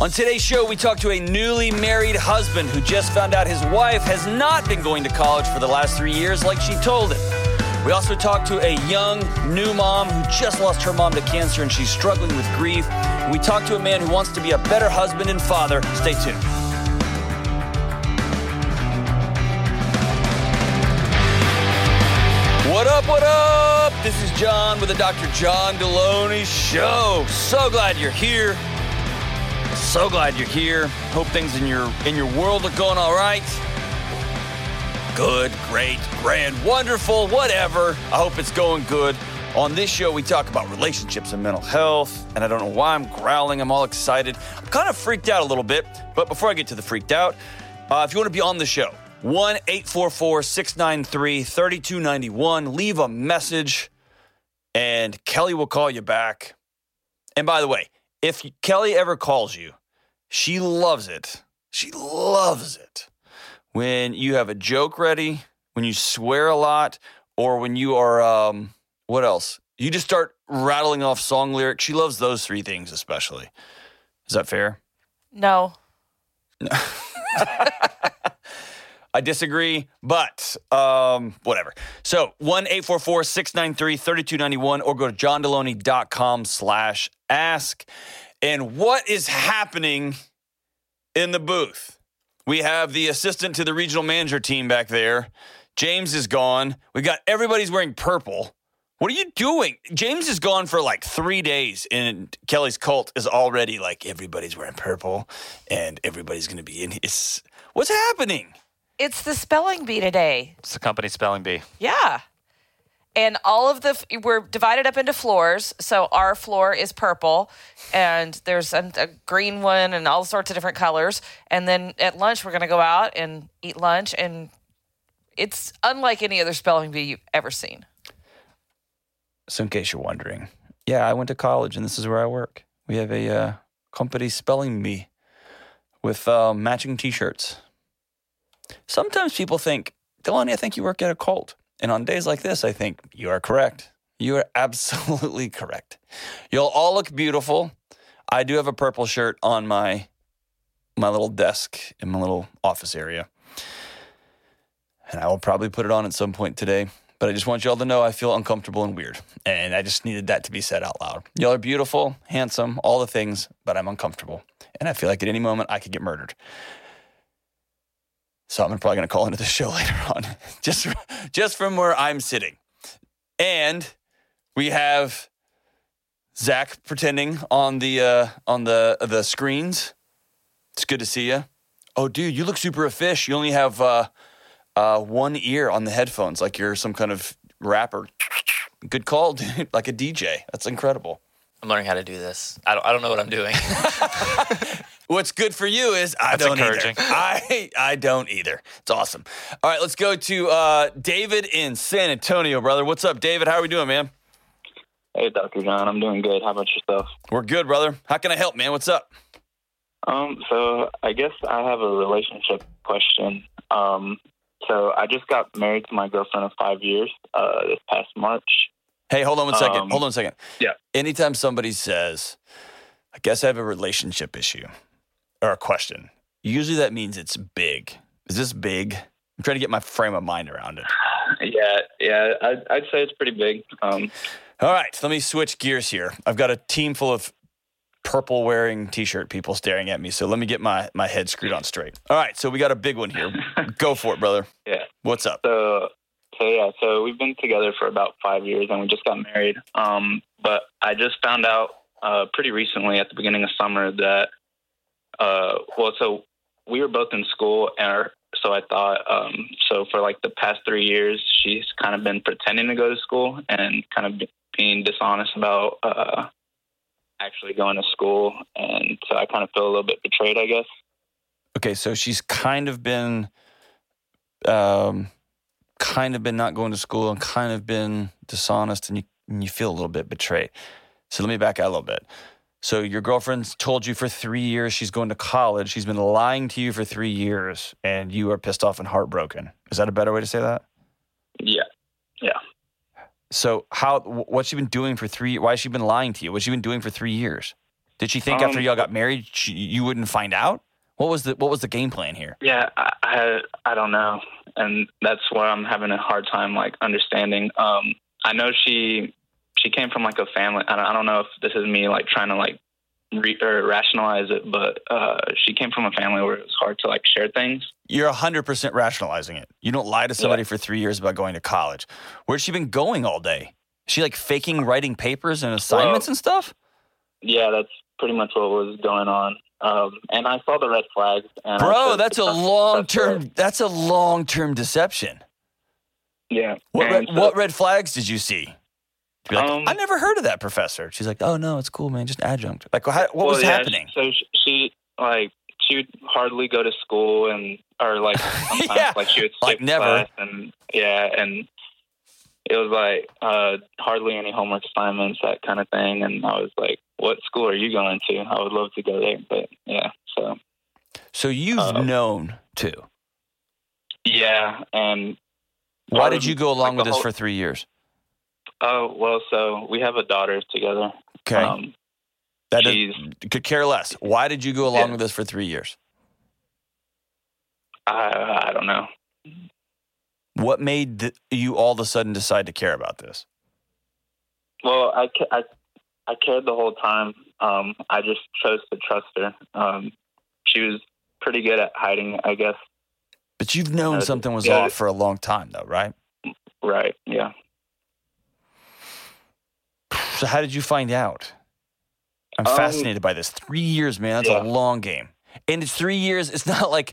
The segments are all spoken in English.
On today's show, we talk to a newly married husband who just found out his wife has not been going to college for the last three years like she told him. We also talk to a young new mom who just lost her mom to cancer and she's struggling with grief. We talk to a man who wants to be a better husband and father. Stay tuned. What up, what up? This is John with the Dr. John Delony Show. So glad you're here. So glad you're here. Hope things in your in your world are going all right. Good, great, grand, wonderful, whatever. I hope it's going good. On this show, we talk about relationships and mental health, and I don't know why I'm growling. I'm all excited. I'm kind of freaked out a little bit, but before I get to the freaked out, uh, if you want to be on the show, 1 844 693 3291, leave a message, and Kelly will call you back. And by the way, if Kelly ever calls you, she loves it. She loves it when you have a joke ready, when you swear a lot, or when you are, um, what else? You just start rattling off song lyrics. She loves those three things especially. Is that fair? No. No. I disagree, but um, whatever. So 1 693 3291 or go to johndelony.com slash ask. And what is happening in the booth? We have the assistant to the regional manager team back there. James is gone. We got everybody's wearing purple. What are you doing? James is gone for like three days, and Kelly's cult is already like everybody's wearing purple, and everybody's going to be in his. What's happening? It's the spelling bee today. It's the company spelling bee. Yeah. And all of the, we're divided up into floors. So our floor is purple, and there's a, a green one and all sorts of different colors. And then at lunch, we're going to go out and eat lunch. And it's unlike any other spelling bee you've ever seen. So, in case you're wondering, yeah, I went to college, and this is where I work. We have a uh, company spelling bee with uh, matching T-shirts. Sometimes people think, Delony, I think you work at a cult. And on days like this, I think you are correct. You are absolutely correct. You'll all look beautiful. I do have a purple shirt on my my little desk in my little office area. And I will probably put it on at some point today. But I just want y'all to know I feel uncomfortable and weird. And I just needed that to be said out loud. Y'all are beautiful, handsome, all the things, but I'm uncomfortable. And I feel like at any moment I could get murdered. So I'm probably going to call into the show later on, just just from where I'm sitting. And we have Zach pretending on the uh, on the the screens. It's good to see you. Oh, dude, you look super a fish. You only have uh, uh, one ear on the headphones, like you're some kind of rapper. Good call, dude. Like a DJ. That's incredible. I'm learning how to do this. I don't, I don't know what I'm doing. What's good for you is I That's don't encouraging. either. I I don't either. It's awesome. All right, let's go to uh, David in San Antonio, brother. What's up, David? How are we doing, man? Hey, Dr. John. I'm doing good. How about yourself? We're good, brother. How can I help, man? What's up? Um, so I guess I have a relationship question. Um, so I just got married to my girlfriend of five years uh, this past March. Hey, hold on one second. Um, hold on a second. yeah. Anytime somebody says, I guess I have a relationship issue or a question, usually that means it's big. Is this big? I'm trying to get my frame of mind around it. Yeah, yeah. I'd, I'd say it's pretty big. Um, All right, let me switch gears here. I've got a team full of purple wearing t-shirt people staring at me. So let me get my my head screwed on straight. All right, so we got a big one here. Go for it, brother. Yeah. What's up? So, so yeah. So we've been together for about five years, and we just got married. Um, but I just found out uh, pretty recently, at the beginning of summer, that uh, well, so we were both in school, and our, so I thought, um, so for like the past three years, she's kind of been pretending to go to school and kind of being dishonest about uh, actually going to school, and so I kind of feel a little bit betrayed, I guess. Okay, so she's kind of been um kind of been not going to school and kind of been dishonest and you and you feel a little bit betrayed. So let me back out a little bit. So your girlfriend's told you for three years she's going to college. She's been lying to you for three years, and you are pissed off and heartbroken. Is that a better way to say that? Yeah. Yeah. So how? wh- What's she been doing for three? Why has she been lying to you? What's she been doing for three years? Did she think after Um, y'all got married she, you wouldn't find out? What was the what was the game plan here? Yeah, I, I I don't know, and that's where I'm having a hard time like understanding. Um, I know she she came from like a family. I don't, I don't know if this is me like trying to like re, or rationalize it, but uh, she came from a family where it was hard to like share things. You're 100% rationalizing it. You don't lie to somebody for 3 years about going to college. Where's she been going all day? Is she like faking writing papers and assignments and stuff? Yeah, that's pretty much what was going on. Um, and I saw the red flags. And Bro, said, that's a long term that's a long term deception. Yeah. What red, so- what red flags did you see? To be like, Um, I never heard of that professor. She's like, "Oh no, it's cool, man. Just adjunct." Like, how, what Well, was yeah, happening? So she, like she would hardly go to school and or like sometimes Yeah, like she would skip like never. class and yeah and it was like uh hardly any homework assignments that kind of thing and I was like what school are you going to I would love to go there but yeah so So you've uh, known too. yeah and Why did you go along like, with this whole- for three years? Oh well so we have a daughter together Okay, um that is, could care less. Why did you go along Yeah. with this for three years? I I don't know What made th- you all of a sudden decide to care about this? Well, I, I, I cared the whole time. Um, I just chose to trust her. Um, she was pretty good at hiding, I guess. But you've known Uh, something was yeah. off for a long time, though, right? Right. Yeah. So how did you find out? I'm Um, fascinated by this. Three years, man. That's yeah. a long game. And it's three years. It's not like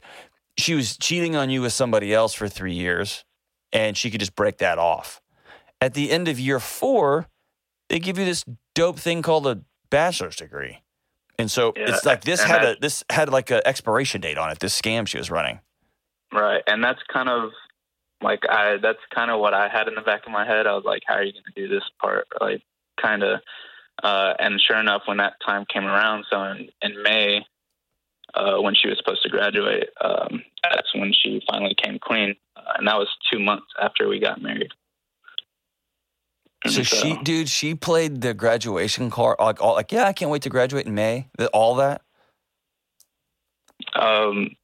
she was cheating on you with somebody else for three years and she could just break that off. At the end of year four, they give you this dope thing called a bachelor's degree. And so Yeah, it's like this had I- a this had like an expiration date on it, this scam she was running. Right. And that's kind of like I. That's kind of what I had in the back of my head. I was like, "How are you going to do this part?" Like, kind of. Uh, and sure enough, when that time came around, so in, in May, uh, when she was supposed to graduate, um, that's when she finally came clean, uh, and that was two months after we got married. And So she, dude, she played the graduation card, like, all, like, yeah, I can't wait to graduate in May. All that. Um,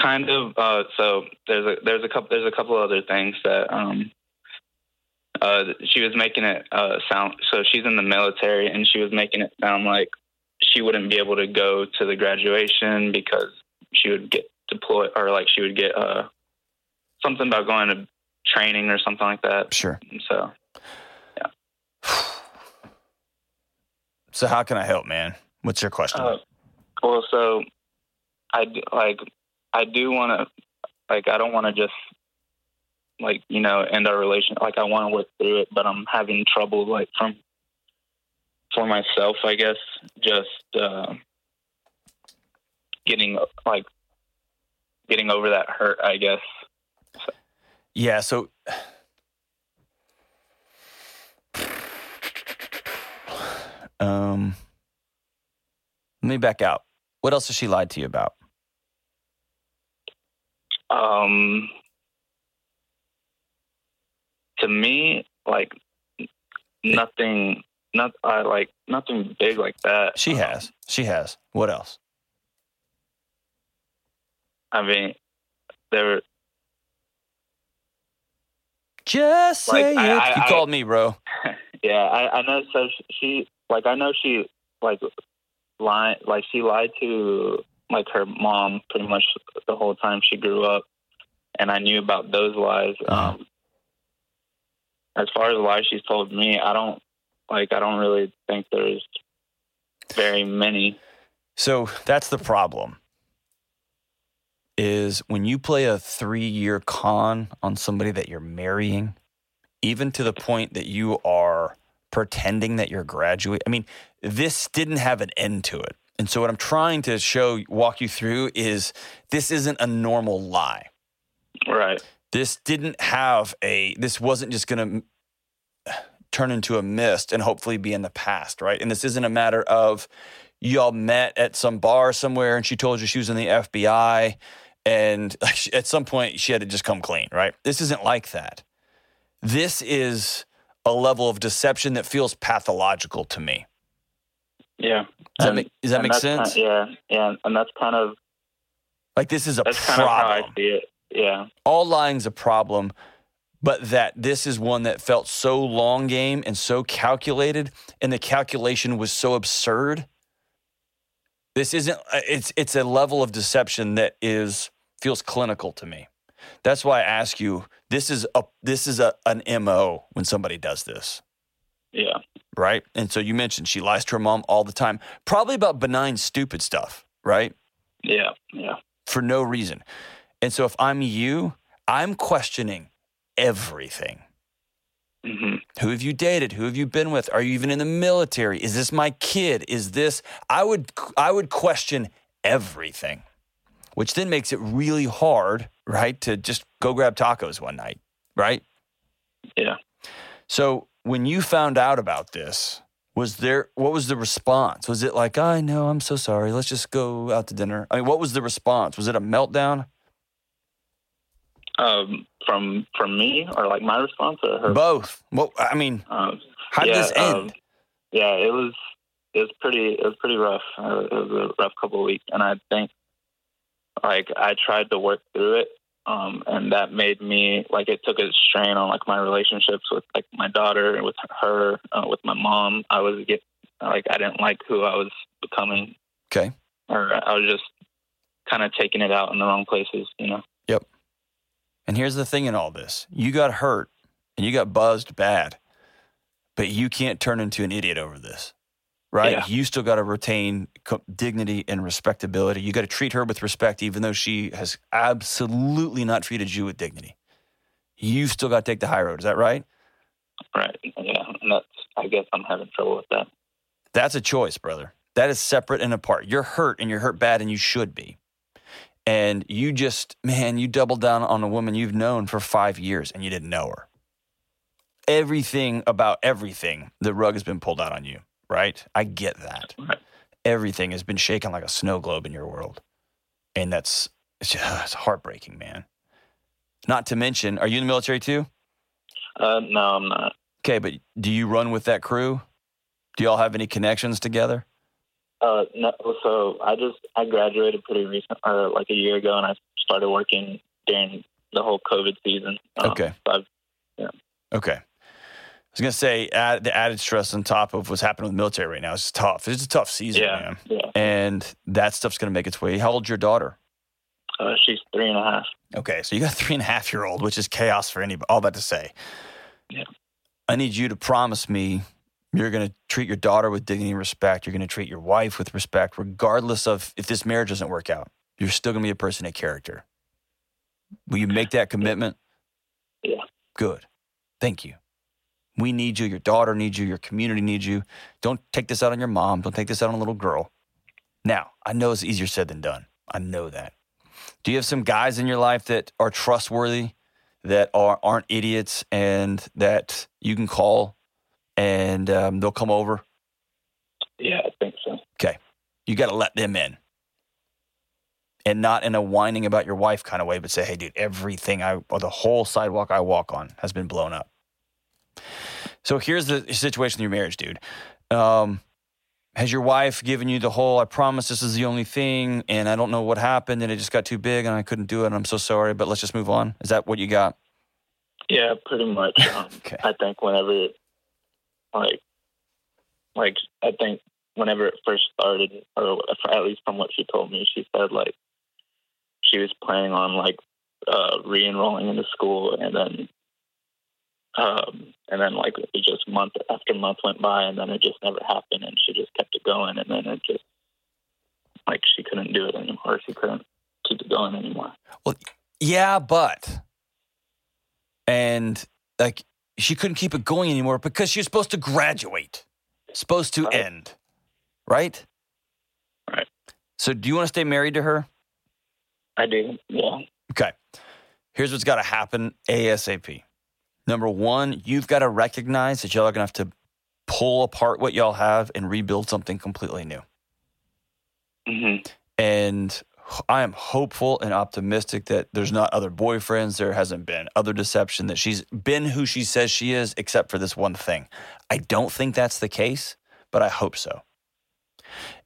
kind of. Uh, so there's a there's a couple there's a couple other things that um, uh, she was making it uh, sound. So she's in the military, and she was making it sound like she wouldn't be able to go to the graduation because she would get deployed, or like she would get uh, something about going to training or something like that. Sure. So So how can I help, man? What's your question? Uh, well, so I like I do want to like I don't want to just like you know end our relation. Like I want to work through it, but I'm having trouble like from for myself. I guess just uh, getting like getting over that hurt. I guess. yeah. So. Um, let me back out. What else has she lied to you about? Um, to me, like nothing. Not I like nothing big like that. She has. She has. What else? I mean, there. Just Like, say I- it. I- you I- called me, bro. Yeah, I, I know. So she, she, like, I know she, like, lied, like, she lied to, like, her mom pretty much the whole time she grew up. And I knew about those lies. Uh-huh. Um, as far as why she's told me, I don't, like, I don't really think there's very many. So that's the problem. Is when you play a three year con on somebody that you're marrying, even to the point that you are pretending that you're graduate. I mean, this didn't have an end to it. And so what I'm trying to show, walk you through is this isn't a normal lie. Right. This didn't have a, this wasn't just going to turn into a mist and hopefully be in the past, right? And this isn't a matter of y'all met at some bar somewhere and she told you she was in the FBI and at some point she had to just come clean, right? This isn't like that. This is a level of deception that feels pathological to me. Yeah. Does that And- make, does that make sense? Kind yeah, yeah, and that's kind of like this is a that's kind of how problem. I see it. Yeah, all lying's a problem, but that this is one that felt so long game and so calculated, and the calculation was so absurd. This isn't. uh, It's it's a level of deception that is feels clinical to me. That's why I ask you. This is a this is a an mo when somebody does this, yeah, right? And so you mentioned she lies to her mom all the time, probably about benign, stupid stuff, right? yeah, yeah, for no reason. And so if I'm you, I'm questioning everything. hmm Who have you dated? Who have you been with? Are you even in the military? Is this my kid? Is this I would I would question everything. Which then makes it really hard, right, to just go grab tacos one night, right? yeah. So when you found out about this, was there what was the response? Was it like, I know, I'm so sorry. Let's just go out to dinner? I mean, what was the response? Was it a meltdown? Um, from from me or like my response or her? Both. Well, I mean, Um, how did yeah, this end? um, yeah, it was it was pretty it was pretty rough. Uh, it was a rough couple of weeks, and I think like I tried to work through it, um, and that made me like it took a strain on like my relationships with like my daughter, and with her, uh, with my mom. I was get like I didn't like who I was becoming, okay. or I was just kind of taking it out in the wrong places, you know. And here's the thing in all this you got hurt and you got buzzed bad, but you can't turn into an idiot over this, right? Yeah. You still got to retain dignity and respectability. You got to treat her with respect, even though she has absolutely not treated you with dignity. You've still got to take the high road. Is that right? Right. Yeah. And that's I guess I'm having trouble with that. That's a choice, brother. That is separate and apart. You're hurt and you're hurt bad, and you should be. And you just, man, you doubled down on a woman you've known for five years and you didn't know her. Everything about everything, the rug has been pulled out on you, right? I get that. Everything has been shaken like a snow globe in your world. And that's, it's, just, it's heartbreaking, man. Not to mention, are you in the military too? Uh, no, I'm not. Okay, but do you run with that crew? Do y'all have any connections together? Uh, no, so I just I graduated pretty recent, or like a year ago, and I started working during the whole COVID season. Um, Okay. so I've, Okay. I was gonna say add, the added stress on top of what's happening with the military right now is tough. It's a tough season, yeah, man. yeah. And that stuff's gonna make its way. How old's your daughter? Uh, she's three and a half. Okay, so you got a three and a half year old, which is chaos for anybody. All that to say, Yeah. I need you to promise me you're gonna treat your daughter with dignity and respect. You're gonna treat your wife with respect, regardless of if this marriage doesn't work out. You're still gonna be a person of character. Will you make that commitment? Yeah. Good. Thank you. We need you. Your daughter needs you. Your community needs you. Don't take this out on your mom. Don't take this out on a little girl. Now, I know it's easier said than done. I know that. Do you have some guys in your life that are trustworthy, that are, aren't idiots, and that you can call and um, they'll come over? Yeah, I think so. Okay. You got to let them in. And not in a whining about your wife kind of way, but say, hey, dude, everything I, or the whole sidewalk I walk on has been blown up. So here's the situation in your marriage, dude. Um, has your wife given you the whole, I promise this is the only thing, and I don't know what happened, and it just got too big, and I couldn't do it, and I'm so sorry, but let's just move on? Is that what you got? Yeah, pretty much. Um, Okay. I think whenever, like, like I think whenever it first started, or at least from what she told me, she said like she was planning on like uh, re-enrolling into school, and then, um, and then like it just month after month went by, and then it just never happened, and she just kept it going, and then it just like she couldn't do it anymore. She couldn't keep it going anymore. Well, yeah, but and like she couldn't keep it going anymore because she was supposed to graduate, supposed to Right. end, right? Right. So, do you want to stay married to her? I do, yeah. Okay. Here's what's got to happen ASAP. Number one, you've got to recognize that y'all are going to have to pull apart what y'all have and rebuild something completely new. Mm-hmm. And I am hopeful and optimistic that there's not other boyfriends. There hasn't been other deception, that she's been who she says she is, except for this one thing. I don't think that's the case, but I hope so.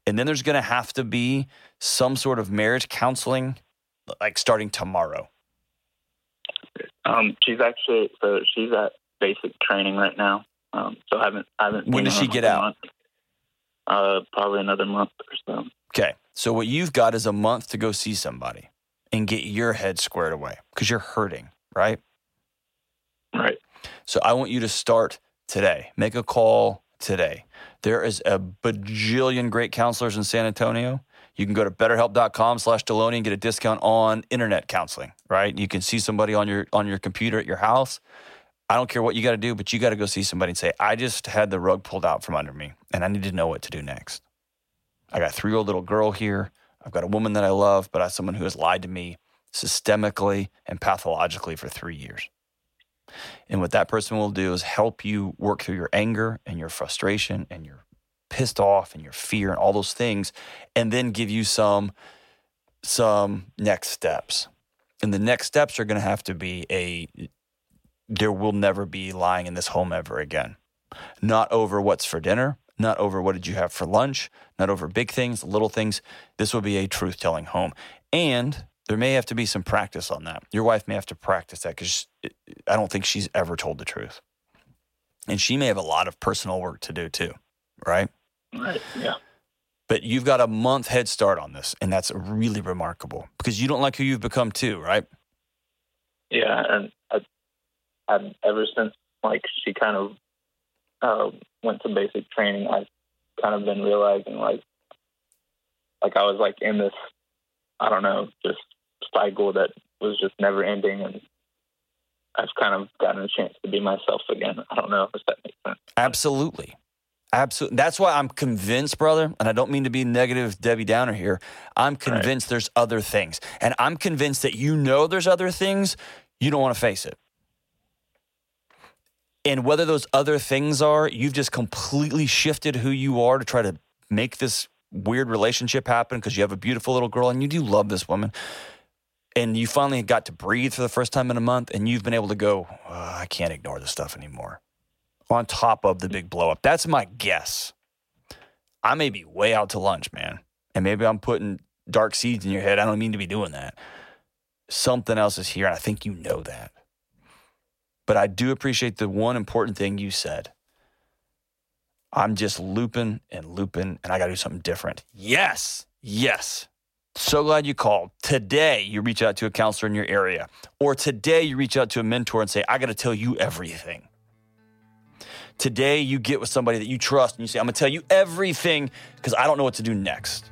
And then there's going to have to be some sort of marriage counseling, like starting tomorrow. Um, she's actually so she's at basic training right now. Um, so I haven't I haven't. When does she get out? month. Uh, probably another month or so. Okay. So what you've got is a month to go see somebody and get your head squared away because you're hurting, right? Right. So I want you to start today. Make a call today. There is a bajillion great counselors in San Antonio. You can go to betterhelp.com slash Delony and get a discount on internet counseling, right? You can see somebody on your on your computer at your house. I don't care what you got to do, but you got to go see somebody and say, I just had the rug pulled out from under me and I need to know what to do next. I got a three year old little girl here. I've got a woman that I love, but I have someone who has lied to me systemically and pathologically for three years. And what that person will do is help you work through your anger and your frustration and your pissed off and your fear and all those things, and then give you some some next steps. And the next steps are going to have to be a there will never be lying in this home ever again. Not over what's for dinner, not over what did you have for lunch, not over big things, little things. This will be a truth telling home. And there may have to be some practice on that. Your wife may have to practice that because I don't think she's ever told the truth. And she may have a lot of personal work to do too, right? Right. Yeah. But you've got a month head start on this, and that's really remarkable because you don't like who you've become too, right? Yeah, and uh, I, I, ever since like she kind of uh, went to basic training, I've kind of been realizing like like I was like in this I don't know just cycle that was just never ending, and I've kind of gotten a chance to be myself again. I don't know if that makes sense. Absolutely. Absolutely. That's why I'm convinced, brother, and I don't mean to be negative Debbie Downer here. I'm convinced there's other things. And I'm convinced that you know there's other things, you don't want to face it. And whether those other things are, you've just completely shifted who you are to try to make this weird relationship happen because you have a beautiful little girl and you do love this woman. And you finally got to breathe for the first time in a month, and you've been able to go, "Oh, I can't ignore this stuff anymore on top of the big blow up. That's my guess. I may be way out to lunch, man. And maybe I'm putting dark seeds in your head. I don't mean to be doing that. Something else is here, and I think you know that. But I do appreciate the one important thing you said. I'm just looping and looping, and I got to do something different. Yes, yes. So glad you called. Today, you reach out to a counselor in your area, or today, you reach out to a mentor and say, I got to tell you everything. Today, you get with somebody that you trust and you say, I'm going to tell you everything because I don't know what to do next.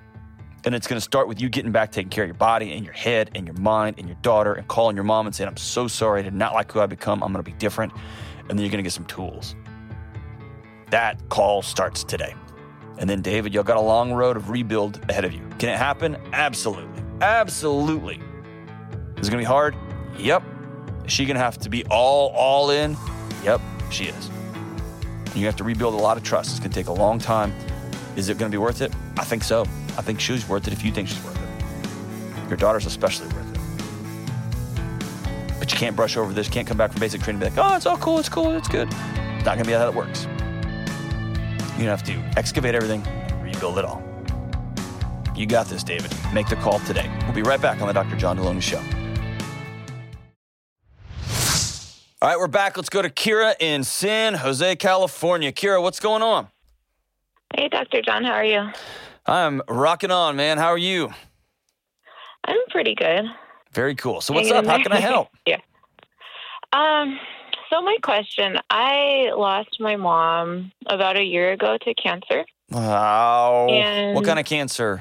And it's going to start with you getting back, taking care of your body and your head and your mind and your daughter and calling your mom and saying, I'm so sorry. I did not like who I become. I'm going to be different. And then you're going to get some tools. That call starts today. And then, David, y'all got a long road of rebuild ahead of you. Can it happen? Absolutely. Absolutely. Is it going to be hard? Yep. Is she going to have to be all, all in? Yep, she is. You have to rebuild a lot of trust. It's going to take a long time. Is it going to be worth it? I think so. I think she's worth it if you think she's worth it. Your daughter's especially worth it. But you can't brush over this. Can't come back from basic training and be like, oh, it's all cool. It's cool. It's good. It's not going to be how that works. Going have to excavate everything and rebuild it all. You got this, David. Make the call today. We'll be right back on the Dr. John Delony Show. All right, we're back. Let's go to Kira in San Jose, California. Kira, what's going on? Hey, Dr. John, how are you? I'm rocking on, man. How are you? I'm pretty good. Very cool. So, what's up? How can I help? yeah. Um. So my question: I lost my mom about a year ago to cancer, Wow. And- What kind of cancer?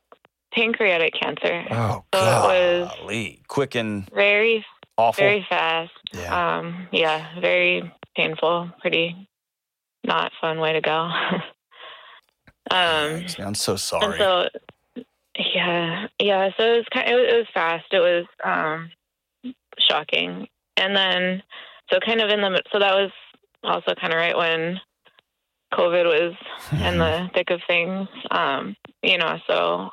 pancreatic cancer. Oh, So it was- Quick and Very, awful. very fast. Yeah. Um. Yeah. Very painful. Pretty not fun way to go. um. I'm so sorry. so, yeah, yeah. So it was kind. It was, it was fast. It was um, shocking. And then, so kind of in the. So that was also kind of right when COVID was in the thick of things. Um, you know, so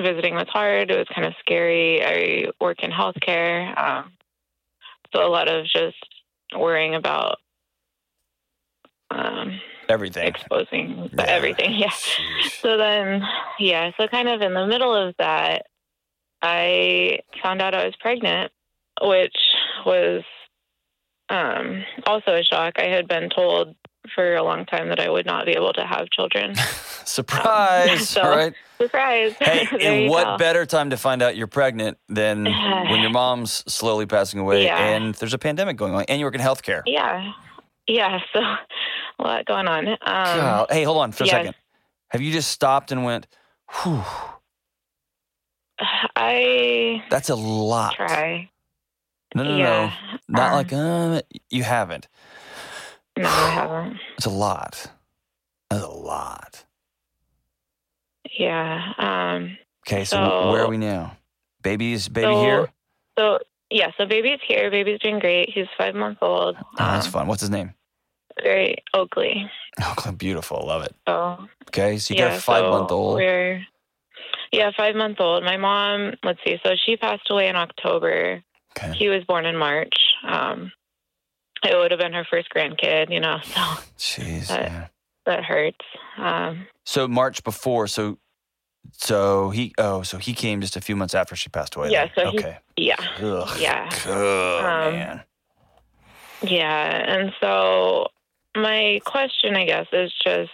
visiting was hard. It was kind of scary. I work in healthcare, um, so a lot of just worrying about um, Everything. exposing Yeah. everything. Yeah. Sheesh. So then, yeah, so kind of in the middle of that, I found out I was pregnant, which was um, also a shock. I had been told for a long time that I would not be able to have children. Surprise, so- right? Surprise! Hey, and what go. better time to find out you're pregnant than when your mom's slowly passing away Yeah. and there's a pandemic going on and you work in healthcare? Yeah, yeah. So a lot going on. Um. Hey, hold on for a yes. second. Have you just stopped and went, whew, I that's a lot. try. No, no, no. Not um, like, uh, you haven't. No, I haven't. It's a lot. That's a lot. Yeah. Um. Okay, so, So- where are we now? Baby's baby So- here? So yeah. So baby's here. Baby's doing great. He's five months old. Oh, that's Um, fun. What's his name? Very Oakley. Oh, beautiful. Love it. So Okay, so you yeah, got a five so month old. We're yeah, five month old. My mom. Let's see. So she passed away in October. Okay. He was born in March. Um. It would have been her first grandkid, you know, so Jeez. Uh, yeah. that hurts. Um, So March before, so so he oh, so he came just a few months after she passed away. Yeah, so he- okay. yeah, Ugh. yeah. Oh Um, man. Yeah, and so my question, I guess, is just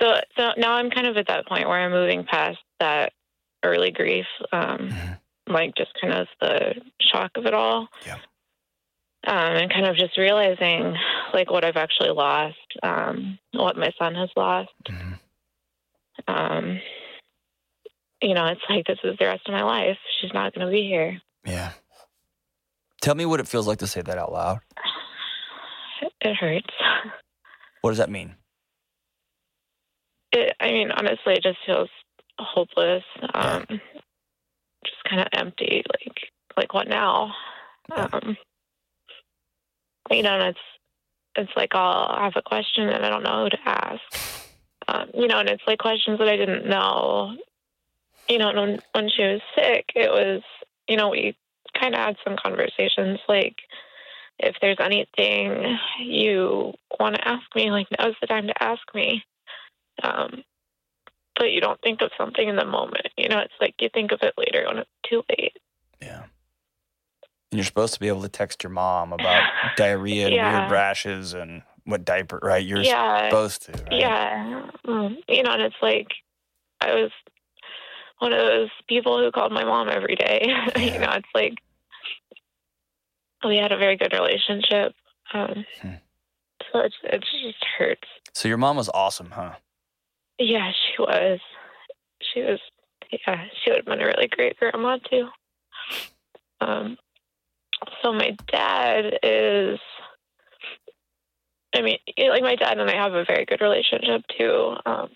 so so now I'm kind of at that point where I'm moving past that early grief, um, Mhm. like just kind of the shock of it all. Yeah. Um, and kind of just realizing like what I've actually lost, um, what my son has lost. Mhm. Um, you know, it's like this is the rest of my life. She's not going to be here. Yeah. Tell me what it feels like to say that out loud. It hurts. What does that mean? It, I mean, honestly, it just feels hopeless. Um, just kind of empty. Like, like what now? Yeah. Um, you know, and it's it's like I'll have a question and I don't know who to ask. Um, you know, and it's like questions that I didn't know. You know, and when when she was sick, it was you know we kind of had some conversations like if there's anything you want to ask me, like now's the time to ask me. Um, but you don't think of something in the moment. You know, it's like you think of it later when it's too late. Yeah. And you're supposed to be able to text your mom about diarrhea and Yeah. weird rashes and what diaper, right? You're yeah, supposed to. Right? yeah. Mm, You know, and it's like I was one of those people who called my mom every day. you know, it's like we had a very good relationship. Um, Hmm. So it, it just hurts. So your mom was awesome, huh? Yeah, she was. She was. Yeah, she would have been a really great grandma too. Um, so my dad is. I mean, like my dad and I have a very good relationship too. Um,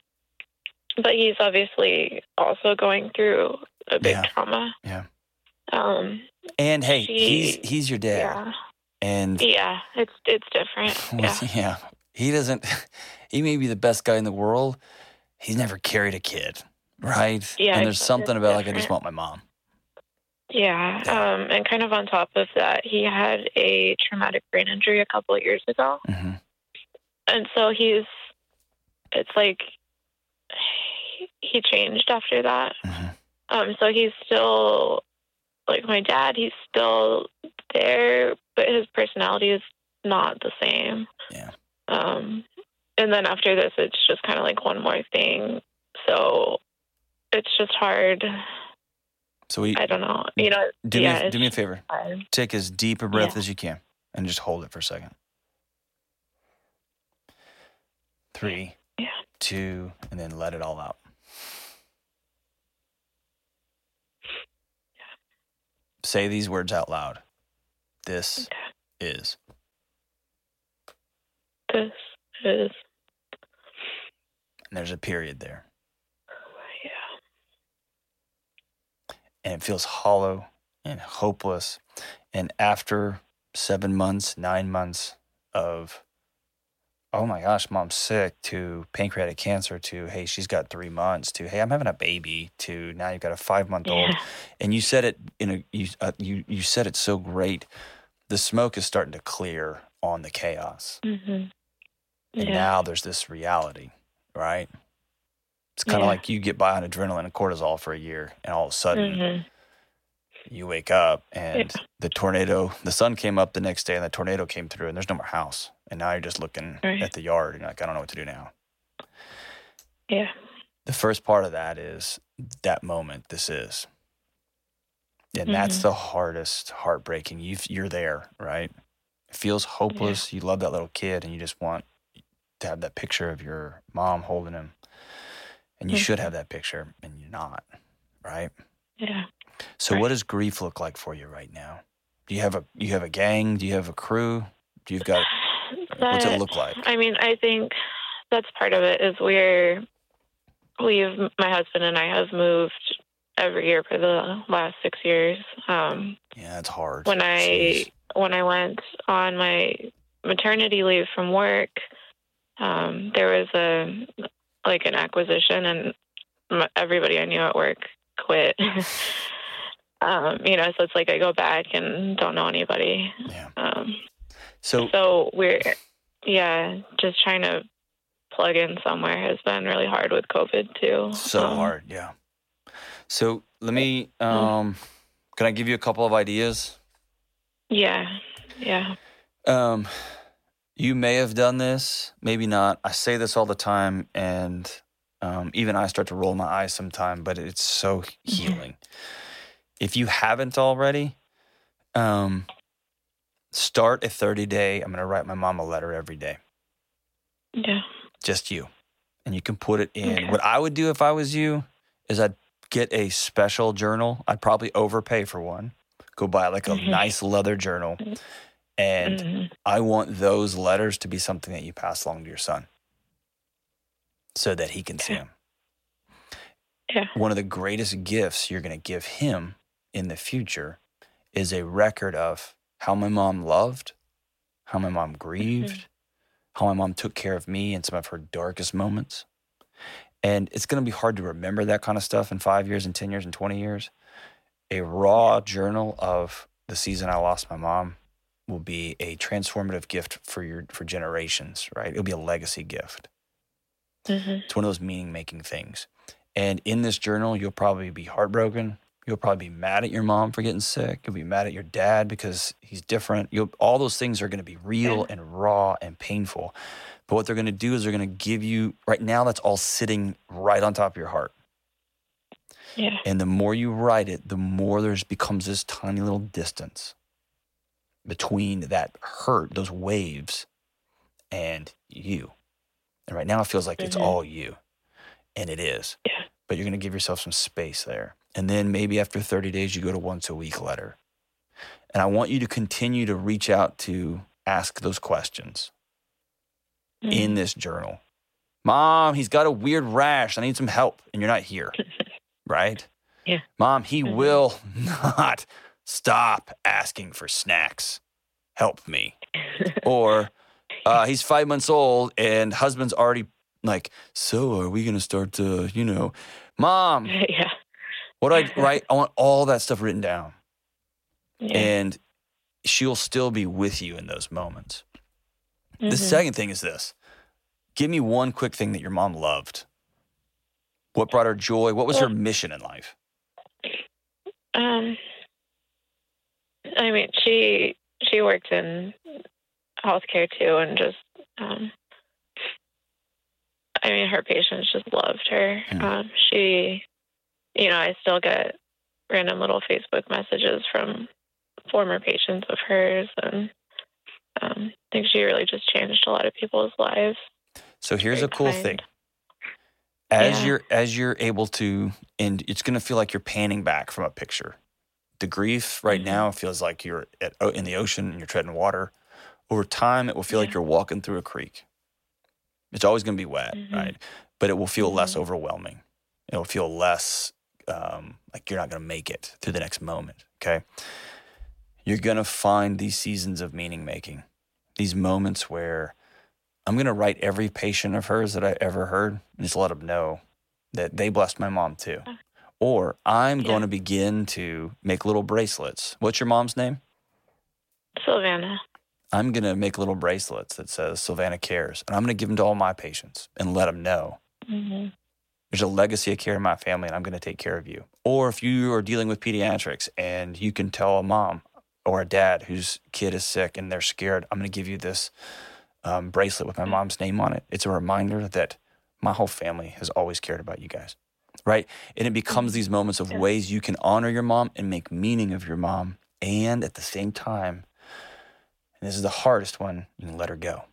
but he's obviously also going through a big Yeah. trauma. Yeah. Um, And hey, She- he's he's your dad. yeah, And yeah, it's it's different. Yeah, yeah. He doesn't he may be the best guy in the world. He's never carried a kid. Right? Yeah, And there's something about like I just want my mom. Yeah, Yeah. um, and kind of on top of that, he had a traumatic brain injury a couple of years ago, hmm and so he's, it's like, he- changed after that. hmm Um, so he's still, like my dad, he's still there, but his personality is not the same. Yeah. Um, and then after this, it's just kind of like one more thing. So it's just hard. So we I don't know. You know, do yeah, me a, do me a favor. hard. Take as deep a breath Yeah. as you can and just hold it for a second. Three, Yeah. two, and then let it all out. Say these words out loud. This is. This is, And there's a period there. Oh, yeah. And it feels hollow and hopeless. And after seven months, nine months of, oh my gosh, mom's sick, to pancreatic cancer, to, hey, she's got three months, to, hey, I'm having a baby, to now you've got a five month old. Yeah. And you said it in a, you, uh, you, you said it so great. The smoke is starting to clear on the chaos. hmm And Yeah. now there's this reality, right? It's kind of Yeah. like you get by on adrenaline and cortisol for a year, and all of a sudden Mhm. you wake up and the tornado, the sun came up the next day and the tornado came through, and there's no more house. And now you're just looking Right. at the yard and like, I don't know what to do now. Yeah. The first part of that is that moment this is. And that's Mhm. the hardest, heartbreaking. you you're there, right? It feels hopeless. You love that little kid and you just want to have that picture of your mom holding him. And you should Mhm. have that picture and you're not, right? Yeah. So Right. what does grief look like for you right now? Do you have a you have a gang? Do you have a crew? Do you've got what's it look like? I mean, I think that's part of it is we're we've my husband and I have moved every year for the last six years. Um, Yeah, it's hard. when I Jeez. when I went on my maternity leave from work, um, there was a like an acquisition, and everybody I knew at work quit. um, you know, so it's like I go back and don't know anybody. Yeah. So so we're yeah, just trying to plug in somewhere has been really hard with COVID too. so Um, hard, yeah. So let me um can I give you a couple of ideas? Yeah, yeah, Um you may have done this, maybe not. I say this all the time and um, even I start to roll my eyes sometime, but it's so healing. If you haven't already, um, start a 30 day. I'm going to write my mom a letter every day. yeah. just you. And you can put it in. Okay. What I would do if I was you is I'd get a special journal. I'd probably overpay for one. Go buy like a Mhm. nice leather journal. And Mhm. I want those letters to be something that you pass along to your son so that he can see them. Yeah. One of the greatest gifts you're going to give him in the future is a record of how my mom loved, how my mom grieved, how my mom took care of me in some of her darkest moments. And it's going to be hard to remember that kind of stuff in five years and 10 years and 20 years. A raw journal of the season I lost my mom will be a transformative gift for your for generations, right? It'll be a legacy gift. Mhm. It's one of those meaning making things. And in this journal, you'll probably be heartbroken. You'll probably be mad at your mom for getting sick. You'll be mad at your dad because he's different. You'll, all those things are going to be real and raw and painful. But what they're going to do is they're going to give you, right now, that's all sitting right on top of your heart. Yeah. And the more you write it, the more there's becomes this tiny little distance between that hurt, those waves, and you. And right now it feels like it's Mhm. all you. And it is. Yeah. But you're going to give yourself some space there. And then maybe after 30 days, you go to once a week letter. And I want you to continue to reach out to ask those questions in Mhm. this journal. Mom, he's got a weird rash. I need some help. And you're not here. right? Yeah. Mom, he Mhm. will not stop asking for snacks. Help me. or uh, he's five months old and husband's already like, so are we going to start to, you know, mom, yeah. what do I write? I want all that stuff written down. Yeah. And she'll still be with you in those moments. The Mhm. second thing is this give me one quick thing that your mom loved. What brought her joy? What was her mission in life? Um, I mean, she she worked in healthcare too, and just um, I mean, her patients just loved her. Hmm. Um, she, you know, I still get random little Facebook messages from former patients of hers, and um, I think she really just changed a lot of people's lives. So here's Very a cool kind. thing. As Yeah. you're as you're able to, and it's going to feel like you're panning back from a picture. The grief right Mhm. now feels like you're at, in the ocean and you're treading water. Over time, it will feel like you're walking through a creek. It's always going to be wet, Mhm. right? But it will feel less Mhm. overwhelming. It'll feel less um, like you're not going to make it through the next moment. Okay. You're going to find these seasons of meaning making, these moments where I'm going to write every patient of hers that I ever heard and just let them know that they blessed my mom too. Or I'm Yeah. going to begin to make little bracelets. What's your mom's name? Savannah. I'm going to make little bracelets that says Sylvana cares, and I'm going to give them to all my patients and let them know hmm there's a legacy of care in my family, and I'm going to take care of you. Or if you are dealing with pediatrics and you can tell a mom or a dad whose kid is sick and they're scared, I'm going to give you this um, bracelet with my mom's name on it. It's a reminder that my whole family has always cared about you guys, right? And it becomes these moments of ways you can honor your mom and make meaning of your mom, and at the same time, and this is the hardest one, you can let her go.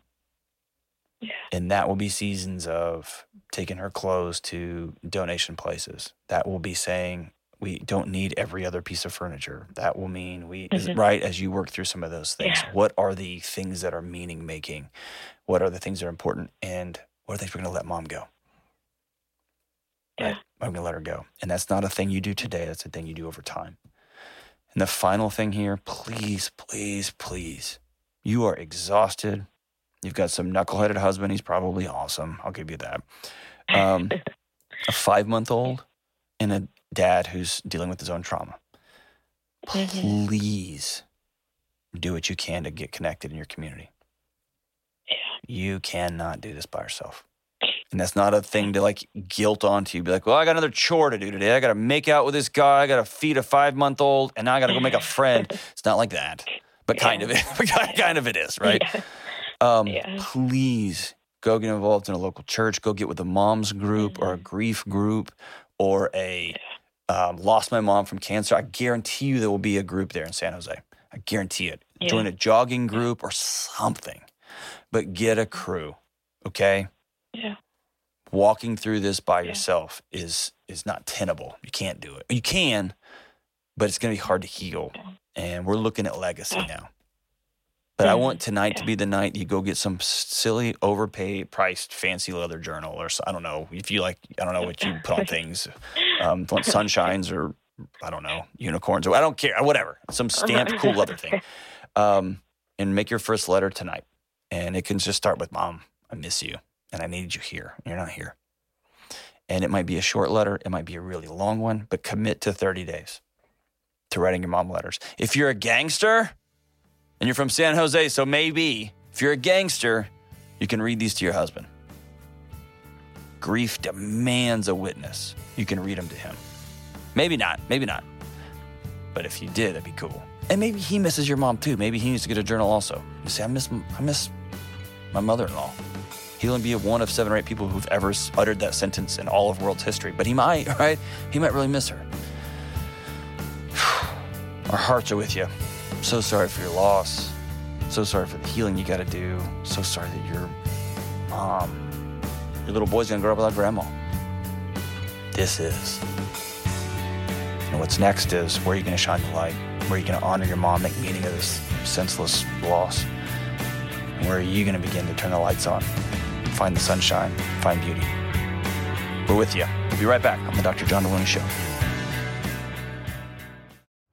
Yeah. And that will be seasons of taking her clothes to donation places. That will be saying we don't need every other piece of furniture. That will mean we Mhm. right as you work through some of those things. Yeah. What are the things that are meaning making? What are the things that are important? And what are things we're going to let mom go? Yeah. I'm going to let her go. And that's not a thing you do today. That's a thing you do over time. And the final thing here, please, please, please, you are exhausted. You've got some knuckleheaded husband. He's probably awesome. I'll give you that. Um, a five month old and a dad who's dealing with his own trauma. Mhm. Please do what you can to get connected in your community. Yeah. You cannot do this by yourself. And that's not a thing to like guilt onto you. Be like, well, I got another chore to do today. I got to make out with this guy. I got to feed a five month old, and now I got to go make a friend. It's not like that, but kind of it. But kind of it is, right? Yeah. Um, Yeah. Please go get involved in a local church. Go get with a mom's group or a Mm-hmm. grief group or a um, lost my mom from cancer. I guarantee you there will be a group there in San Jose. I guarantee it. Yeah. Join a jogging group or something, but get a crew. Okay. Yeah. Walking through this by Yeah. yourself is is not tenable. You can't do it. You can, but it's going to be hard to heal. And we're looking at legacy now. But I want tonight to be the night you go get some silly, overpaid, priced, fancy leather journal, or I don't know if you like. I don't know what you put on things. Um, want sunshines or I don't know unicorns or I don't care. Whatever, some stamped cool leather thing. Um, and make your first letter tonight, and it can just start with "Mom, I miss you, and I need you here. and You're not here." And it might be a short letter. It might be a really long one, but commit to 30 days to writing your mom letters. If you're a gangster and you're from San Jose, so maybe if you're a gangster, you can read these to your husband. Grief demands a witness. You can read them to him. Maybe not, maybe not. But if you did, that'd be cool. And maybe he misses your mom too. Maybe he needs to get a journal also. You say, I miss, I miss my mother-in-law. He'll only be one of seven or eight people who've ever uttered that sentence in all of world's history. But he might, right? He might really miss her. Our hearts are with you. I'm So sorry for your loss. So sorry for the healing you got to do. So sorry that your mom, your little boy's gonna grow up without grandma. This is. And what's next is where are you gonna shine the light? Where are you gonna honor your mom, make meaning of this senseless loss? And where are you gonna begin to turn the lights on, find the sunshine, find beauty? We're with you. We'll be right back on the Dr. John Delony Show.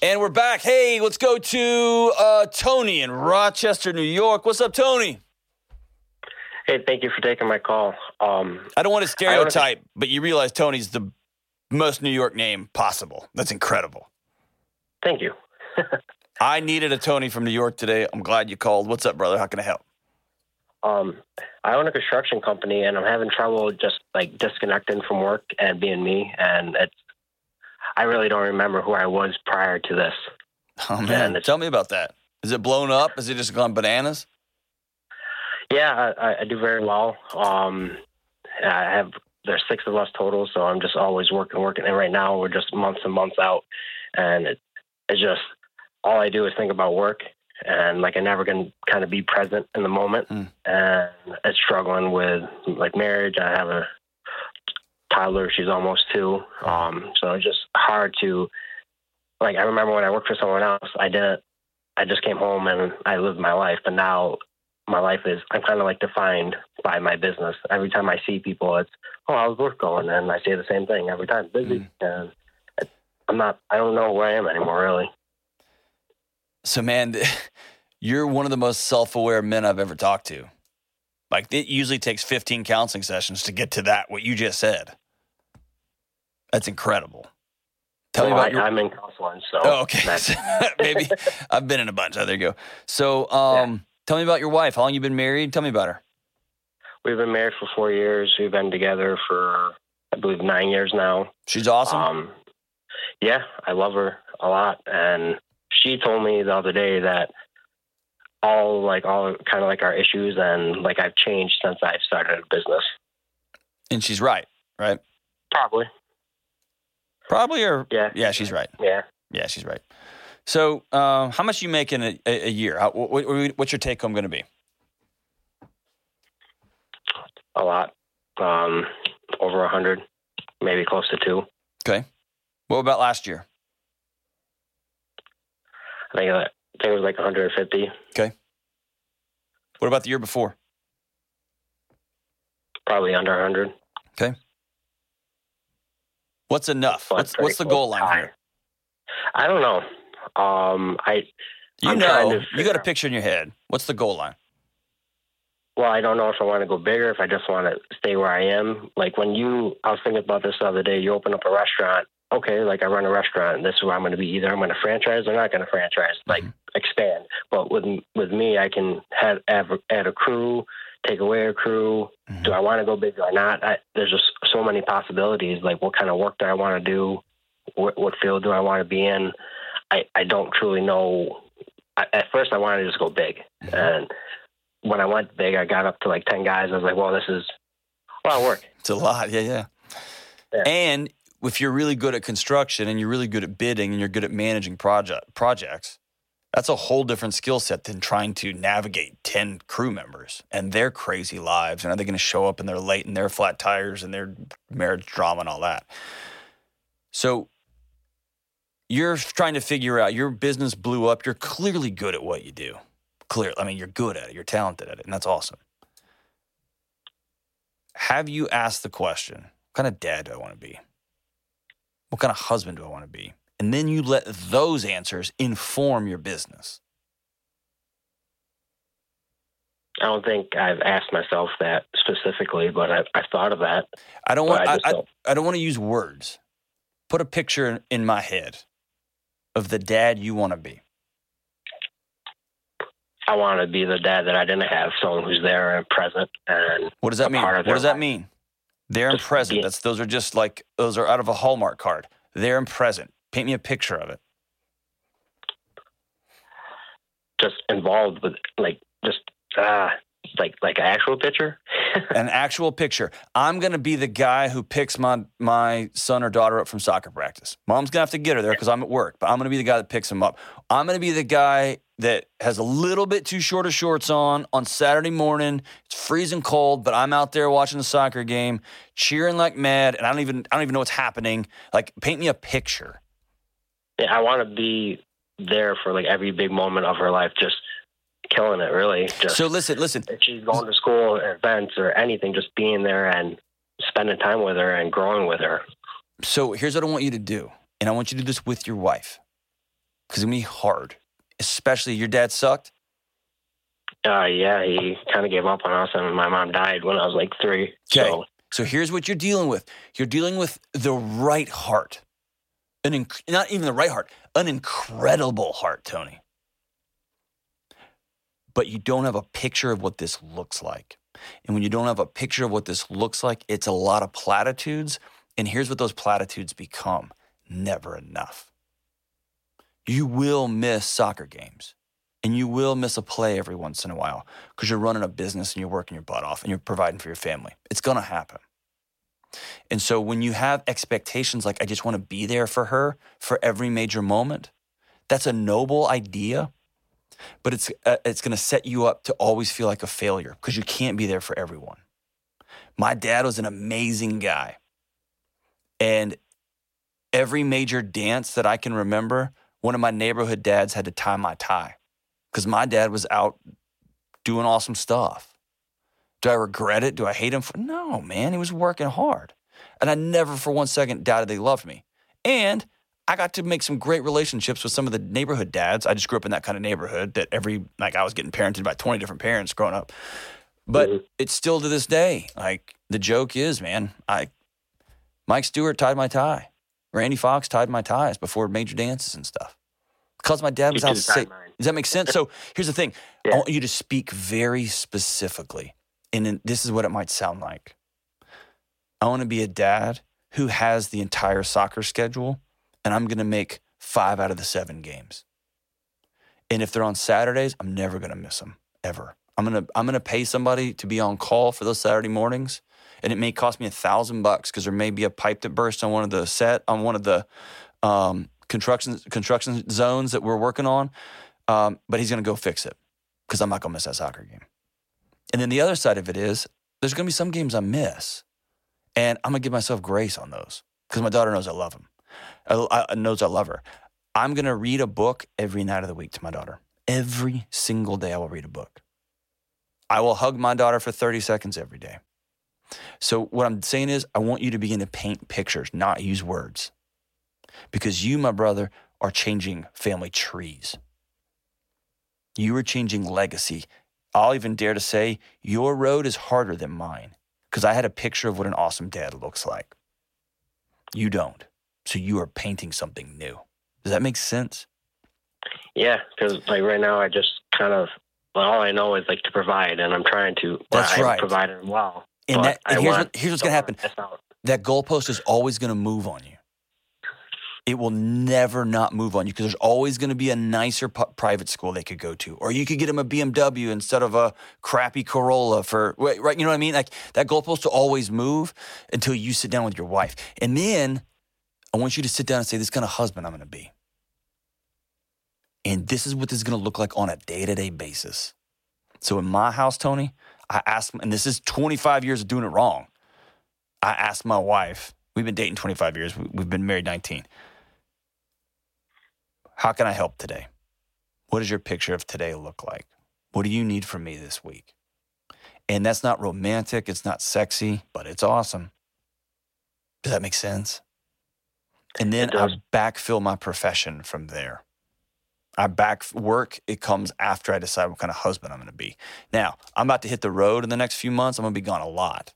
And we're back. Hey, let's go to uh, Tony in Rochester, New York. What's up, Tony? Hey, thank you for taking my call. Um, I don't want to I wanna- stereotype, but you realize Tony's the most New York name possible. That's incredible. thank you. I needed a Tony from New York today. I'm glad you called. What's up, brother? How can I help? Um, I own a construction company, and I'm having trouble just like disconnecting from work and being me. And it's, I really don't remember who I was prior to this. Oh man, tell me about that. Is it blown up? Is it just gone bananas? Yeah, I, I- do very well. Um, I have there's six of us total, so I'm just always working, working. And right now we're just months and months out, and it, it's just all I do is think about work, and like I never can kind of be present in the moment, Mm. and it's struggling with like marriage. I have a toddler; she's almost two, um, so it's just hard to like. I remember when I worked for someone else, I didn't. I just came home and I lived my life, but now my life is I'm kind of like defined by my business. Every time I see people, it's oh, how's work going? And I say the same thing every time, busy. Mm. And I'm not. I don't know where I am anymore, really. So, man, you're one of the most self aware men I've ever talked to. Like, it usually takes 15 counseling sessions to get to that, what you just said. That's incredible. Tell me about I, your. I'm in counseling, so Oh, okay. Maybe I've been in a bunch. Oh, there you go. So, um, tell me about your wife. How long you been married? Tell me about her. we've been married for four years. We've been together for I believe nine years now. She's awesome. Um, yeah, I love her a lot, and she told me the other day that all like all kind of like our issues and like I've changed since I've started a business. and she's right, right? Probably, Probably, or yeah, yeah, she's right. yeah. Yeah, she's right. So, uh, how much you making a, a, a year? How, what, what, what's your take home going to be? a lot, um, over a hundred, maybe close to two. Okay. What about last year? I think, uh, I think it was like 150, Okay. What about the year before? probably under 100. What's enough? What's what's the goal line here? I don't know. Um, I You I'm know, you got a picture in your head. What's the goal line? well, I don't know if I want to go bigger, if I just want to stay where I am. Like when you, I was thinking about this the other day. You open up a restaurant. Okay, like I run a restaurant. This is where I'm going to be. Either I'm going to franchise or not going to franchise. Like expand. But with with me, I can have, add, add a crew, take away a crew. Mhm. Do I want to go big or not? I, there's just so many possibilities. Like what kind of work do I want to do? What, what field do I want to be in? I, I don't truly know. I, at first, I wanted to just go big, and when I went big, I got up to like ten guys. I was like, well, this is a lot of work. It's a lot. Yeah, yeah. Yeah. And if you're really good at construction and you're really good at bidding and you're good at managing project projects, that's a whole different skill set than trying to navigate 10 crew members and their crazy lives. And are they going to show up and they're late and their flat tires and their marriage drama and all that? So you're trying to figure out your business blew up. You're clearly good at what you do. Clearly. I mean, you're good at it. You're talented at it. And that's awesome. Have you asked the question, what kind of dad do I want to be? What kind of husband do I want to be? And then you let those answers inform your business. I don't think I've asked myself that specifically, but I've, I've thought of that. I don't want I I, don't. I don't want to use words. Put a picture in, my head of the dad you want to be. I want to be the dad that I didn't have, someone who's there and present, and What does that mean? What does that life. mean? There and present. being- That's those are just like those are out of a Hallmark card. There and present. Paint me a picture of it. just involved with like just ah like like an actual picture. An actual picture. I'm gonna be the guy who picks my my son or daughter up from soccer practice. Mom's gonna have to get her there because I'm at work, but I'm gonna be the guy that picks him up. I'm gonna be the guy that has a little bit too short of shorts on on Saturday morning. It's freezing cold, but I'm out there watching the soccer game, cheering like mad, and I don't even I don't even know what's happening. Like, paint me a picture. Yeah, I want to be there for like every big moment of her life, just killing it. Really, just So listen, listen. if she's going to school or events or anything, just being there and spending time with her and growing with her. So here's what I want you to do, and I want you to do this with your wife, because it's gonna be hard. Especially your dad sucked. Uh, yeah, he kind of gave up on us, and my mom died when I was like three. Okay. So So here's what you're dealing with. You're dealing with the right heart. An inc- not even the right heart, an incredible heart, Tony. But you don't have a picture of what this looks like. And when you don't have a picture of what this looks like, it's a lot of platitudes. And here's what those platitudes become never enough. You will miss soccer games and you will miss a play every once in a while because you're running a business and you're working your butt off and you're providing for your family. It's going to happen. And so when you have expectations like, I just want to be there for her for every major moment, that's a noble idea, but it's, uh, it's going to set you up to always feel like a failure because you can't be there for everyone. My dad was an amazing guy. And every major dance that I can remember, one of my neighborhood dads had to tie my tie because my dad was out doing awesome stuff. Do I regret it? Do I hate him for? No, man. He was working hard. And I never for one second doubted they loved me. And I got to make some great relationships with some of the neighborhood dads. I just grew up in that kind of neighborhood that every, like, I was getting parented by 20 different parents growing up. But Mhm. it's still to this day, like, the joke is, man, I, Mike Stewart tied my tie. Randy Fox tied my ties before major dances and stuff. Because my dad was out sick. Does that make sense? So here's the thing I want you to speak very specifically. And this is what it might sound like. I want to be a dad who has the entire soccer schedule, and I'm going to make five out of the seven games. And if they're on Saturdays, I'm never going to miss them ever. I'm gonna I'm gonna pay somebody to be on call for those Saturday mornings, and it may cost me a thousand bucks because there may be a pipe that burst on one of the set on one of the um, construction construction zones that we're working on. Um, but he's gonna go fix it because I'm not gonna miss that soccer game. And then the other side of it is there's gonna be some games I miss, and I'm gonna give myself grace on those because my daughter knows I love him, I, I- knows I love her. I'm gonna read a book every night of the week to my daughter. Every single day, I will read a book. I will hug my daughter for 30 seconds every day. So, what I'm saying is, I want you to begin to paint pictures, not use words. Because you, my brother, are changing family trees. You are changing legacy. I'll even dare to say your road is harder than mine because I had a picture of what an awesome dad looks like. You don't. So, you are painting something new. Does that make sense? Yeah, because like right now, I just kind of well, all I know is like to provide, and I'm trying to. That's I right. Provide it well. And, that, and here's, what, here's what's going to happen someone to miss out. that goalpost is always going to move on you. It will never not move on you because there's always going to be a nicer private school they could go to, or you could get them a BMW instead of a crappy Corolla for right. right, You know what I mean? Like that goalpost will always move until you sit down with your wife, and then I want you to sit down and say, "This kind of husband I'm going to be." And this is what this is going to look like on a day to day basis. So in my house, Tony, I asked, and this is 25 years of doing it wrong. I asked my wife, we've been dating 25 years, we've been married 19. How can I help today? What does your picture of today look like? What do you need from me this week? And that's not romantic, it's not sexy, but it's awesome. Does that make sense? And then I backfill my profession from there. I back work, it comes after I decide what kind of husband I'm going to be. Now, I'm about to hit the road in the next few months. I'm going to be gone a lot.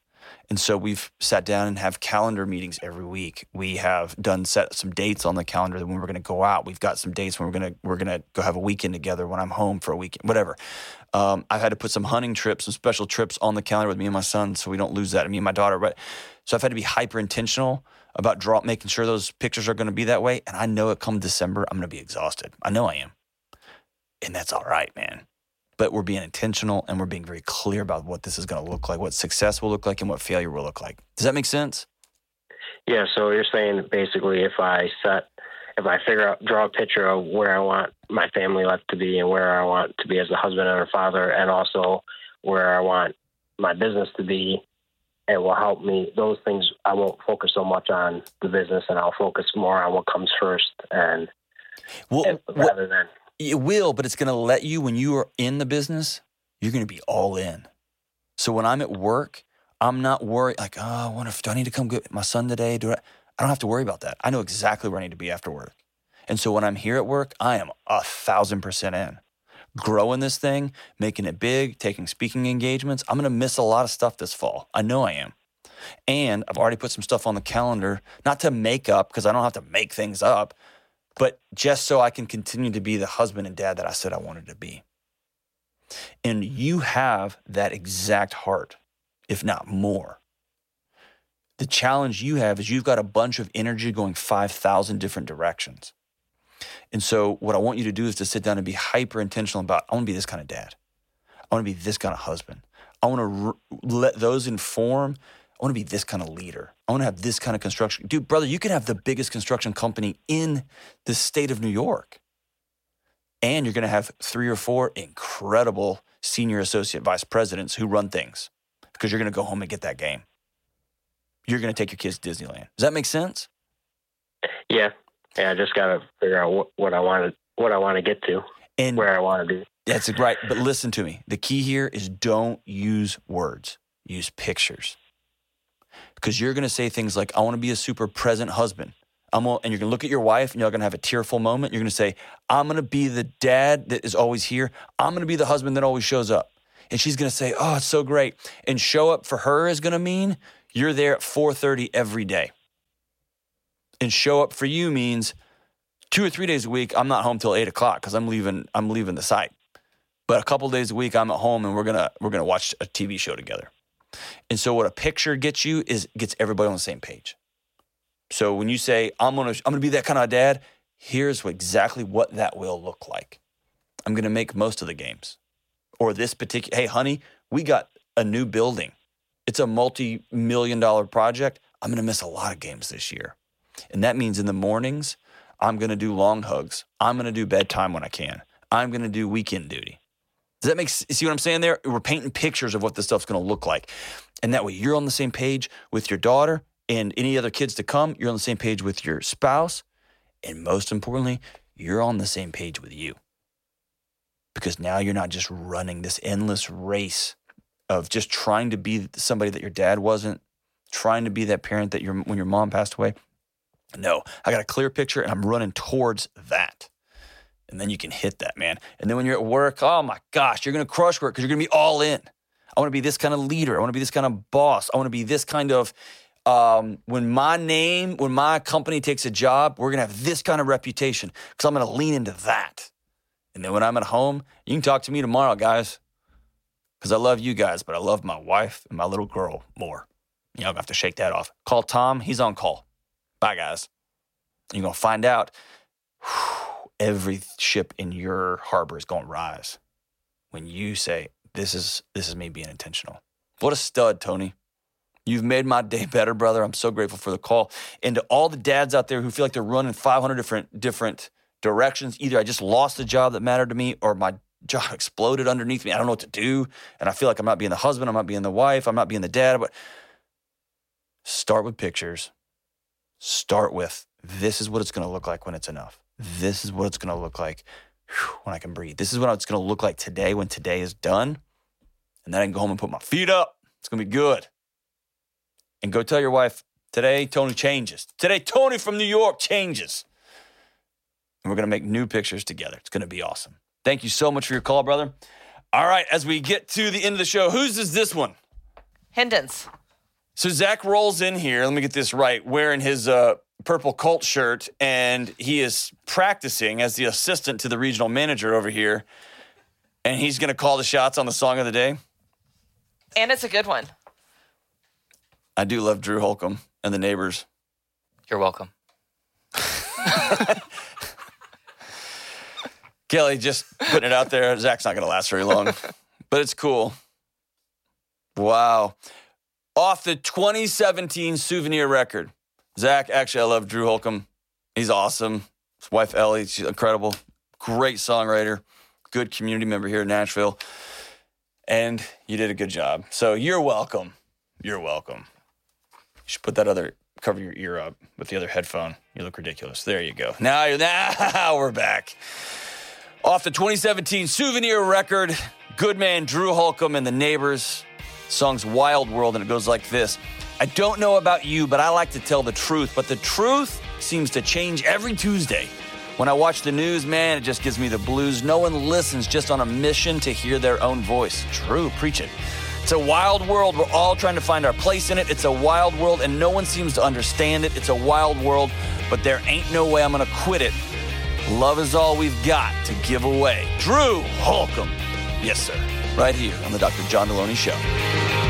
And so we've sat down and have calendar meetings every week. We have done set some dates on the calendar when we're going to go out. We've got some dates when we're going to we're going to go have a weekend together when I'm home for a weekend, whatever. Um, I've had to put some hunting trips, some special trips on the calendar with me and my son, so we don't lose that. Me and my daughter, but so I've had to be hyper intentional about draw making sure those pictures are going to be that way. And I know it come December, I'm going to be exhausted. I know I am, and that's all right, man but we're being intentional and we're being very clear about what this is going to look like, what success will look like, and what failure will look like. Does that make sense? Yeah, so you're saying basically if I set, if I figure out, draw a picture of where I want my family life to be and where I want to be as a husband and a father, and also where I want my business to be, it will help me. Those things I won't focus so much on the business, and I'll focus more on what comes first, and, Well, and what- rather than it will, but it's going to let you, when you are in the business, you're going to be all in. So when I'm at work, I'm not worried, like, oh, I wonder if, do I need to come get my son today? Do I? I don't have to worry about that. I know exactly where I need to be after work. And so when I'm here at work, I am a thousand percent in. Growing this thing, making it big, taking speaking engagements. I'm going to miss a lot of stuff this fall. I know I am. And I've already put some stuff on the calendar, not to make up, because I don't have to make things up, but just so I can continue to be the husband and dad that I said I wanted to be. And you have that exact heart, if not more. The challenge you have is you've got a bunch of energy going 5,000 different directions. And so, what I want you to do is to sit down and be hyper intentional about I want to be this kind of dad. I want to be this kind of husband. I want to r- let those inform. I want to be this kind of leader. I want to have this kind of construction. Dude, brother, you could have the biggest construction company in the state of New York. And you're going to have three or four incredible senior associate vice presidents who run things because you're going to go home and get that game. You're going to take your kids to Disneyland. Does that make sense? yeah, yeah. I just got to figure out what, what I want to what I want to get to, And where I want to be. That's right. But listen to me. The key here is don't use words. Use pictures. Because you're going to say things like, I want to be a super present husband. I'm gonna, and you're to look at your wife and you're to have a tearful moment. You're to say, I'm to be the dad that is always here. I'm to be the husband that always shows up. And she's to say, Oh, it's so great. And show up for her is to mean you're there at 4:30 every day. And show up for you means two or three days a week, I'm not home till eight o'clock because I'm leaving, I'm leaving the site. But a couple days a week, I'm at home and we're gonna we're gonna watch a TV show together. And so what a picture gets you is gets everybody on the same page. So when you say I'm gonna I'm gonna be that kind of dad, here's what, exactly what that will look like. I'm gonna make most of the games, or this particular. Hey, honey, we got a new building. It's a multi-million dollar project. I'm gonna miss a lot of games this year, and that means in the mornings I'm gonna do long hugs. I'm gonna do bedtime when I can. I'm gonna do weekend duty. Does that make see what I'm saying there? We're painting pictures of what this stuff's going to look like. And that way you're on the same page with your daughter and any other kids to come, you're on the same page with your spouse, and most importantly, you're on the same page with you. Because now you're not just running this endless race of just trying to be somebody that your dad wasn't, trying to be that parent that your when your mom passed away. No, I got a clear picture and I'm running towards that and then you can hit that, man. And then when you're at work, oh my gosh, you're gonna crush work because you're gonna be all in. I wanna be this kind of leader. I wanna be this kind of boss. I wanna be this kind of, um, when my name, when my company takes a job, we're gonna have this kind of reputation because I'm gonna lean into that. And then when I'm at home, you can talk to me tomorrow, guys, because I love you guys, but I love my wife and my little girl more. You know, I'm gonna have to shake that off. Call Tom, he's on call. Bye, guys. You're gonna find out. Whew, every ship in your harbor is going to rise when you say this is this is me being intentional. What a stud tony. You've made my day better brother. I'm so grateful for the call. And to all the dads out there who feel like they're running 500 different different directions either i just lost a job that mattered to me or my job exploded underneath me. I don't know what to do and i feel like i'm not being the husband i'm not being the wife i'm not being the dad but start with pictures. Start with this is what it's going to look like when it's enough this is what it's going to look like when I can breathe. This is what it's going to look like today when today is done. And then I can go home and put my feet up. It's going to be good. And go tell your wife, today Tony changes. Today Tony from New York changes. And we're going to make new pictures together. It's going to be awesome. Thank you so much for your call, brother. All right, as we get to the end of the show, whose is this one? Hendon's. So Zach rolls in here. Let me get this right. Wearing his uh, purple Colt shirt, and he is practicing as the assistant to the regional manager over here. And he's going to call the shots on the song of the day. And it's a good one. I do love Drew Holcomb and the neighbors. You're welcome. Kelly just putting it out there. Zach's not going to last very long, but it's cool. Wow. Off the 2017 souvenir record. Zach, actually, I love Drew Holcomb. He's awesome. His wife, Ellie, she's incredible. Great songwriter, good community member here in Nashville. And you did a good job. So you're welcome. You're welcome. You should put that other, cover your ear up with the other headphone. You look ridiculous. There you go. Now you're, now we're back. Off the 2017 souvenir record, good man Drew Holcomb and the Neighbors. Song's Wild World, and it goes like this. I don't know about you, but I like to tell the truth. But the truth seems to change every Tuesday. When I watch the news, man, it just gives me the blues. No one listens just on a mission to hear their own voice. True, preach it. It's a wild world. We're all trying to find our place in it. It's a wild world, and no one seems to understand it. It's a wild world, but there ain't no way I'm going to quit it. Love is all we've got to give away. Drew Holcomb. Yes, sir. Right here on the Dr. John Delony Show.